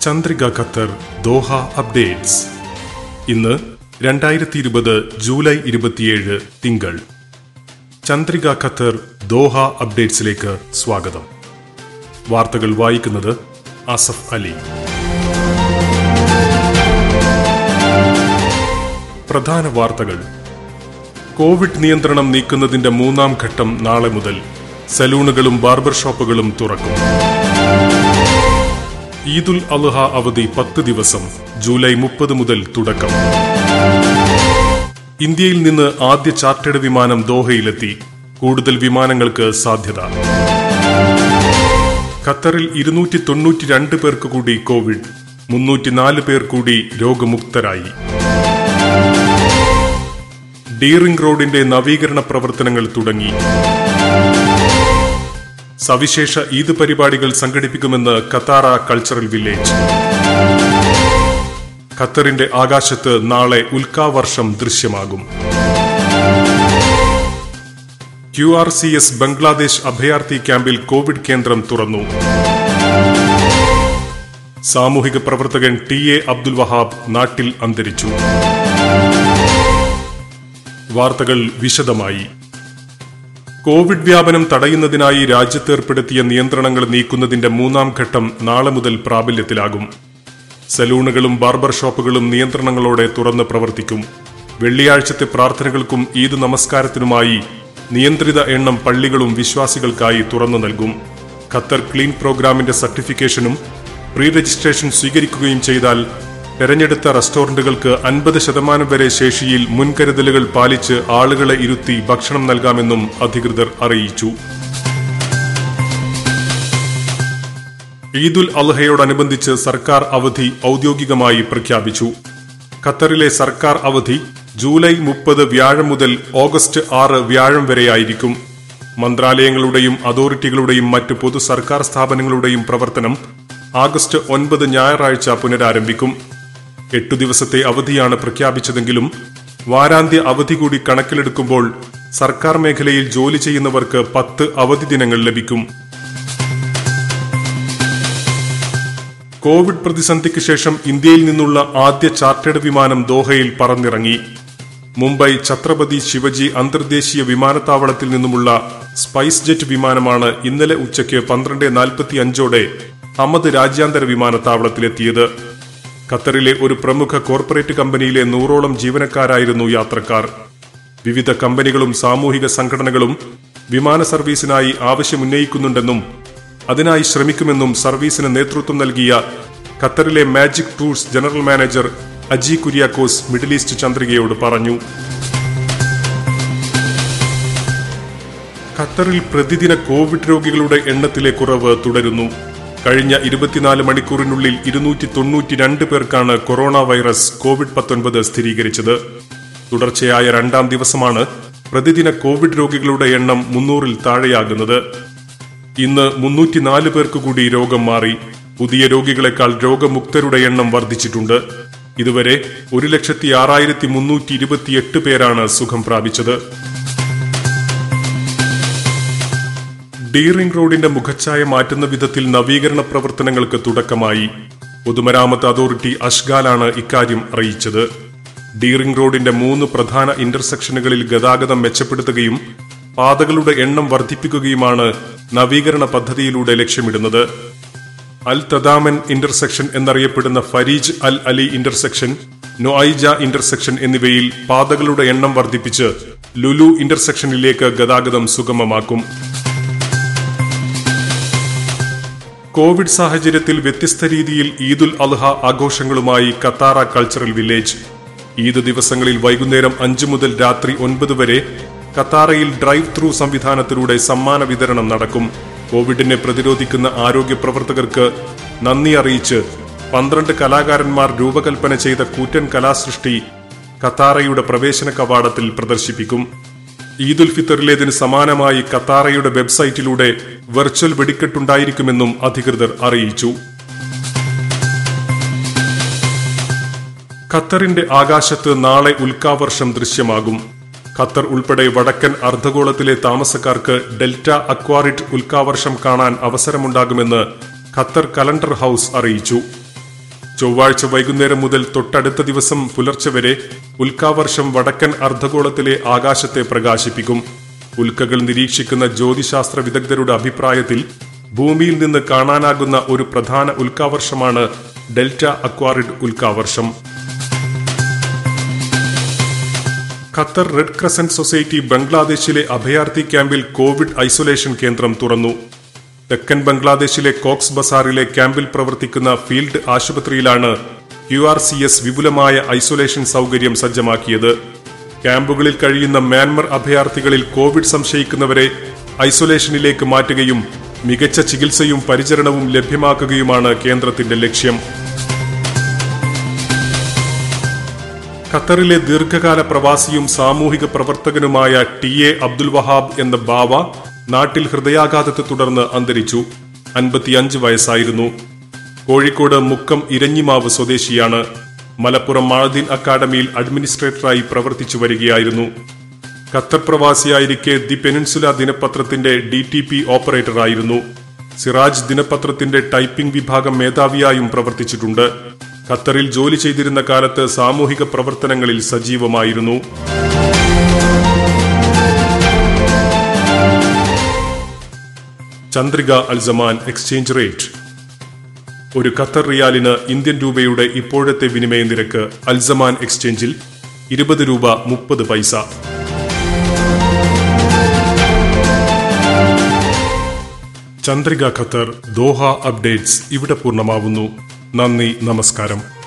Chandrika Qatar Doha updates. ഇന്ന് രണ്ടായിരത്തി ഇരുപത് ജൂലൈ ഇരുപത്തിയേഴ് തിങ്കൾ. ചന്ദ്രിക ഖത്തർ ദോഹ അപ്ഡേറ്റ്സിലേക്ക് സ്വാഗതം. വാർത്തകൾ വായിക്കുന്നത് അസഫ് അലി. പ്രധാന വാർത്തകൾ. കോവിഡ് നിയന്ത്രണം നീക്കുന്നതിന്റെ മൂന്നാം ഘട്ടം നാളെ മുതൽ സലൂണുകളും ബാർബർ ഷോപ്പുകളും തുറക്കും. ഈദുൽ അൽഹ അവധി പത്ത് ദിവസം ജൂലൈ മുപ്പത് മുതൽ തുടക്കം. ഇന്ത്യയിൽ നിന്ന് ആദ്യ ചാർട്ടേഡ് വിമാനം ദോഹയിലെത്തി. കൂടുതൽ വിമാനങ്ങൾക്ക് സാധ്യത. ഖത്തറിൽ ഇരുന്നൂറ്റി തൊണ്ണൂറ്റി രണ്ട് പേർക്ക് കൂടി കോവിഡ് മുന്നൂറ്റിനാല് പേർ കൂടി രോഗമുക്തരായി. ഡീറിംഗ് റോഡിന്റെ നവീകരണ പ്രവർത്തനങ്ങൾ തുടങ്ങി. സവിശേഷ ഈദ് പരിപാടികൾ സംഘടിപ്പിക്കുമെന്ന് കത്താറ കൾച്ചറൽ വില്ലേജ്. ഖത്തറിന്റെ ആകാശത്ത് നാളെ ഉൽക്കാവർഷം ദൃശ്യമാകും. Q R C S Bangladesh അഭയാർത്ഥി ക്യാമ്പിൽ കോവിഡ് കേന്ദ്രം തുറന്നു. സാമൂഹിക പ്രവർത്തകൻ ടി എ അബ്ദുൽ വഹാബ് നാട്ടിൽ അന്തരിച്ചു. വാർത്തകൾ വിശദമായി. കോവിഡ് വ്യാപനം തടയുന്നതിനായി രാജ്യത്ത് ഏർപ്പെടുത്തിയ നിയന്ത്രണങ്ങൾ നീക്കുന്നതിന്റെ മൂന്നാം ഘട്ടം നാളെ മുതൽ പ്രാബല്യത്തിലാകും. സലൂണുകളും ബാർബർ ഷോപ്പുകളും നിയന്ത്രണങ്ങളോടെ തുറന്ന് പ്രവർത്തിക്കും. വെള്ളിയാഴ്ചത്തെ പ്രാർത്ഥനകൾക്കും ഈദ് നമസ്കാരത്തിനുമായി നിയന്ത്രിത എണ്ണം പള്ളികളും വിശ്വാസികൾക്കായി തുറന്നു നൽകും. ഖത്തർ ക്ലീൻ പ്രോഗ്രാമിന്റെ സർട്ടിഫിക്കേഷനും പ്രീ രജിസ്ട്രേഷൻ സ്വീകരിക്കുകയും ചെയ്താൽ തെരഞ്ഞെടുത്ത റെസ്റ്റോറന്റുകൾക്ക് അൻപത് ശതമാനം വരെ ശേഷിയിൽ മുൻകരുതലുകൾ പാലിച്ച് ആളുകളെ ഇരുത്തി ഭക്ഷണം നൽകാമെന്നും അധികൃതർ അറിയിച്ചു. ഈദുൽ അൽഹയോടനുബന്ധിച്ച് സർക്കാർ അവധി ഔദ്യോഗികമായി പ്രഖ്യാപിച്ചു. ഖത്തറിലെ സർക്കാർ അവധി ജൂലൈ മുപ്പത് വ്യാഴം മുതൽ ഓഗസ്റ്റ് ആറ് വ്യാഴം വരെയായിരിക്കും. മന്ത്രാലയങ്ങളുടെയും അതോറിറ്റികളുടെയും മറ്റ് പൊതു സർക്കാർ സ്ഥാപനങ്ങളുടെയും പ്രവർത്തനം ആഗസ്റ്റ് ഒൻപത് ഞായറാഴ്ച പുനരാരംഭിക്കും. എട്ടു ദിവസത്തെ അവധിയാണ് പ്രഖ്യാപിച്ചതെങ്കിലും വാരാന്ത്യ അവധി കൂടി കണക്കിലെടുക്കുമ്പോൾ സർക്കാർ മേഖലയിൽ ജോലി ചെയ്യുന്നവർക്ക് പത്ത് അവധി ദിനങ്ങൾ ലഭിക്കും. കോവിഡ് പ്രതിസന്ധിക്ക് ശേഷം ഇന്ത്യയിൽ നിന്നുള്ള ആദ്യ ചാർട്ടേഡ് വിമാനം ദോഹയിൽ പറന്നിറങ്ങി. മുംബൈ ഛത്രപതി ശിവജി അന്തർദേശീയ വിമാനത്താവളത്തിൽ നിന്നുമുള്ള സ്പൈസ് ജെറ്റ് വിമാനമാണ് ഇന്നലെ ഉച്ചയ്ക്ക് പന്ത്രണ്ട് നാൽപ്പത്തി അഞ്ചോടെ അഹമ്മദ് രാജ്യാന്തര വിമാനത്താവളത്തിലെത്തിയത്. ഖത്തറിലെ ഒരു പ്രമുഖ കോർപ്പറേറ്റ് കമ്പനിയിലെ നൂറോളം ജീവനക്കാരായിരുന്നു യാത്രക്കാർ. വിവിധ കമ്പനികളും സാമൂഹിക സംഘടനകളും വിമാന സർവീസിനായി ആവശ്യമുന്നയിക്കുന്നുണ്ടെന്നും അതിനായി ശ്രമിക്കുമെന്നും സർവീസിന് നേതൃത്വം നൽകിയ ഖത്തറിലെ magic tours general manager Aji Kuriakose Middle East ചന്ദ്രികയോട് പറഞ്ഞു. ഖത്തറിൽ പ്രതിദിന കോവിഡ് രോഗികളുടെ എണ്ണത്തിലെ കുറവ് തുടരുന്നു. കഴിഞ്ഞ ഇരുപത്തിനാല് മണിക്കൂറിനുള്ളിൽ ഇരുന്നൂറ്റി തൊണ്ണൂറ്റി രണ്ട് പേർക്കാണ് കൊറോണ വൈറസ് കോവിഡ് പത്തൊൻപത് സ്ഥിരീകരിച്ചത്. തുടർച്ചയായ രണ്ടാം ദിവസമാണ് പ്രതിദിന കോവിഡ് രോഗികളുടെ എണ്ണം മുന്നൂറിൽ താഴെയാകുന്നത്. ഇന്ന് മുന്നൂറ്റിനാല് പേർക്ക് കൂടി രോഗം മാറി. പുതിയ രോഗികളെക്കാൾ രോഗമുക്തരുടെ എണ്ണം വർദ്ധിച്ചിട്ടുണ്ട്. ഇതുവരെ ഒരു ലക്ഷത്തി ആറായിരത്തി മുന്നൂറ്റി ഇരുപത്തിയെട്ട് പേരാണ് സുഖം പ്രാപിച്ചത്. ഡീറിംഗ് റോഡിന്റെ മുഖച്ഛായ മാറ്റുന്ന വിധത്തിൽ നവീകരണ പ്രവർത്തനങ്ങൾക്ക് തുടക്കമായി. പൊതുമരാമത്ത് അതോറിറ്റി അഷ്ഗാലാണ് ഇക്കാര്യം അറിയിച്ചത്. ഡീറിംഗ് റോഡിന്റെ മൂന്ന് പ്രധാന ഇന്റർസെക്ഷനുകളിൽ ഗതാഗതം മെച്ചപ്പെടുത്തുകയും പാതകളുടെ എണ്ണം വർദ്ധിപ്പിക്കുകയുമാണ് നവീകരണ പദ്ധതിയിലൂടെ ലക്ഷ്യമിടുന്നത്. അൽ തദാമൻ ഇന്റർസെക്ഷൻ എന്നറിയപ്പെടുന്ന Fereej Al Ali intersection Nuaija intersection എന്നിവയിൽ പാതകളുടെ എണ്ണം വർദ്ധിപ്പിച്ച് ലുലു ഇന്റർസെക്ഷനിലേക്ക് ഗതാഗതം സുഗമമാക്കും. കോവിഡ് സാഹചര്യത്തിൽ വ്യത്യസ്ത രീതിയിൽ ഈദുൽ അൽഹ ആഘോഷങ്ങളുമായി കത്താറ കൾച്ചറൽ വില്ലേജ്. ഈദ് ദിവസങ്ങളിൽ വൈകുന്നേരം അഞ്ചു മുതൽ രാത്രി ഒൻപത് വരെ കത്താറയിൽ ഡ്രൈവ് ത്രൂ സംവിധാനത്തിലൂടെ സമ്മാന വിതരണം നടക്കും. കോവിഡിനെ പ്രതിരോധിക്കുന്ന ആരോഗ്യ പ്രവർത്തകർക്ക് നന്ദി അറിയിച്ച് പന്ത്രണ്ട് കലാകാരന്മാർ രൂപകൽപ്പന ചെയ്ത കൂറ്റൻ കലാസൃഷ്ടി കത്താറയുടെ പ്രവേശന കവാടത്തിൽ പ്രദർശിപ്പിക്കും. ഈദുൽ ഫിത്തറിലേതിന് സമാനമായി കത്താറയുടെ വെബ്സൈറ്റിലൂടെ വെർച്വൽ വെടിക്കെട്ടുണ്ടായിരിക്കുമെന്നും അധികൃതർ അറിയിച്ചു. ഖത്തറിന്റെ ആകാശത്ത് നാളെ ഉൽക്കാവർഷം ദൃശ്യമാകും. ഖത്തർ ഉൾപ്പെടെ വടക്കൻ അർദ്ധഗോളത്തിലെ താമസക്കാർക്ക് ഡെൽറ്റ അക്വാറിറ്റ് ഉൽക്കാവർഷം കാണാൻ അവസരമുണ്ടാകുമെന്ന് ഖത്തർ കലണ്ടർ ഹൌസ് അറിയിച്ചു. ചൊവ്വാഴ്ച വൈകുന്നേരം മുതൽ തൊട്ടടുത്ത ദിവസം പുലർച്ചെ വരെ ഉൽക്കാവർഷം വടക്കൻ അർദ്ധഗോളത്തിലെ ആകാശത്തെ പ്രകാശിപ്പിക്കും. ഉൽക്കകൾ നിരീക്ഷിക്കുന്ന ജ്യോതിശാസ്ത്ര വിദഗ്ധരുടെ അഭിപ്രായത്തിൽ ഭൂമിയിൽ നിന്ന് കാണാനാകുന്ന ഒരു പ്രധാന ഉൽക്കാവർഷമാണ് ഡെൽറ്റ അക്വാറിഡ് ഉൽക്കാവർഷം. ഖത്തർ റെഡ് ക്രസന്റ് സൊസൈറ്റി ബംഗ്ലാദേശിലെ അഭയാർത്ഥി ക്യാമ്പിൽ കോവിഡ് ഐസൊലേഷൻ കേന്ദ്രം തുറന്നു. തെക്കൻ ബംഗ്ലാദേശിലെ കോക്സ് ബസാറിലെ ക്യാമ്പിൽ പ്രവർത്തിക്കുന്ന ഫീൽഡ് ആശുപത്രിയിലാണ് യു ആർ സി എസ് വിപുലമായ ഐസൊലേഷൻ സൗകര്യം സജ്ജമാക്കിയത്. ക്യാമ്പുകളിൽ കഴിയുന്ന മ്യാൻമർ അഭയാർത്ഥികളിൽ കോവിഡ് സംശയിക്കുന്നവരെ ഐസൊലേഷനിലേക്ക് മാറ്റുകയും മികച്ച ചികിത്സയും പരിചരണവും ലഭ്യമാക്കുകയുമാണ് കേന്ദ്രത്തിന്റെ ലക്ഷ്യം. ഖത്തറിലെ ദീർഘകാല പ്രവാസിയും സാമൂഹിക പ്രവർത്തകനുമായ ടി എ അബ്ദുൽ വഹാബ് എന്ന ബാവ നാട്ടിൽ ഹൃദയാഘാതത്തെ തുടർന്ന് അന്തരിച്ചു. അൻപത്തിയഞ്ച് വയസ്സായിരുന്നു. കോഴിക്കോട് മുക്കം ഇരഞ്ഞിമാവ് സ്വദേശിയാണ്. മലപ്പുറം മാഴദീൻ അക്കാദമിയിൽ അഡ്മിനിസ്ട്രേറ്ററായി പ്രവർത്തിച്ചു വരികയായിരുന്നു. ഖത്തർ പ്രവാസിയായിരിക്കെ ദി പെനിൻസുല ദിനപത്രത്തിന്റെ ഡി ടി പി ഓപ്പറേറ്ററായിരുന്നു. സിറാജ് ദിനപത്രത്തിന്റെ ടൈപ്പിംഗ് വിഭാഗം മേധാവിയായും പ്രവർത്തിച്ചിട്ടുണ്ട്. ഖത്തറിൽ ജോലി ചെയ്തിരുന്ന കാലത്ത് സാമൂഹിക പ്രവർത്തനങ്ങളിൽ സജീവമായിരുന്നു. Chandrika Al Zaman exchange rate. ഒരു ഖത്തർ റിയാലിന് ഇന്ത്യൻ രൂപയുടെ ഇപ്പോഴത്തെ വിനിമയ നിരക്ക് അൽസമാൻ എക്സ്ചേഞ്ചിൽ ഇരുപത് രൂപ മുപ്പത് പൈസ. ചന്ദ്രിക ഖത്തർ ദോഹ അപ്ഡേറ്റ്സ് ഇവിടെ പൂർണമാവുന്നു. നന്ദി നമസ്കാരം.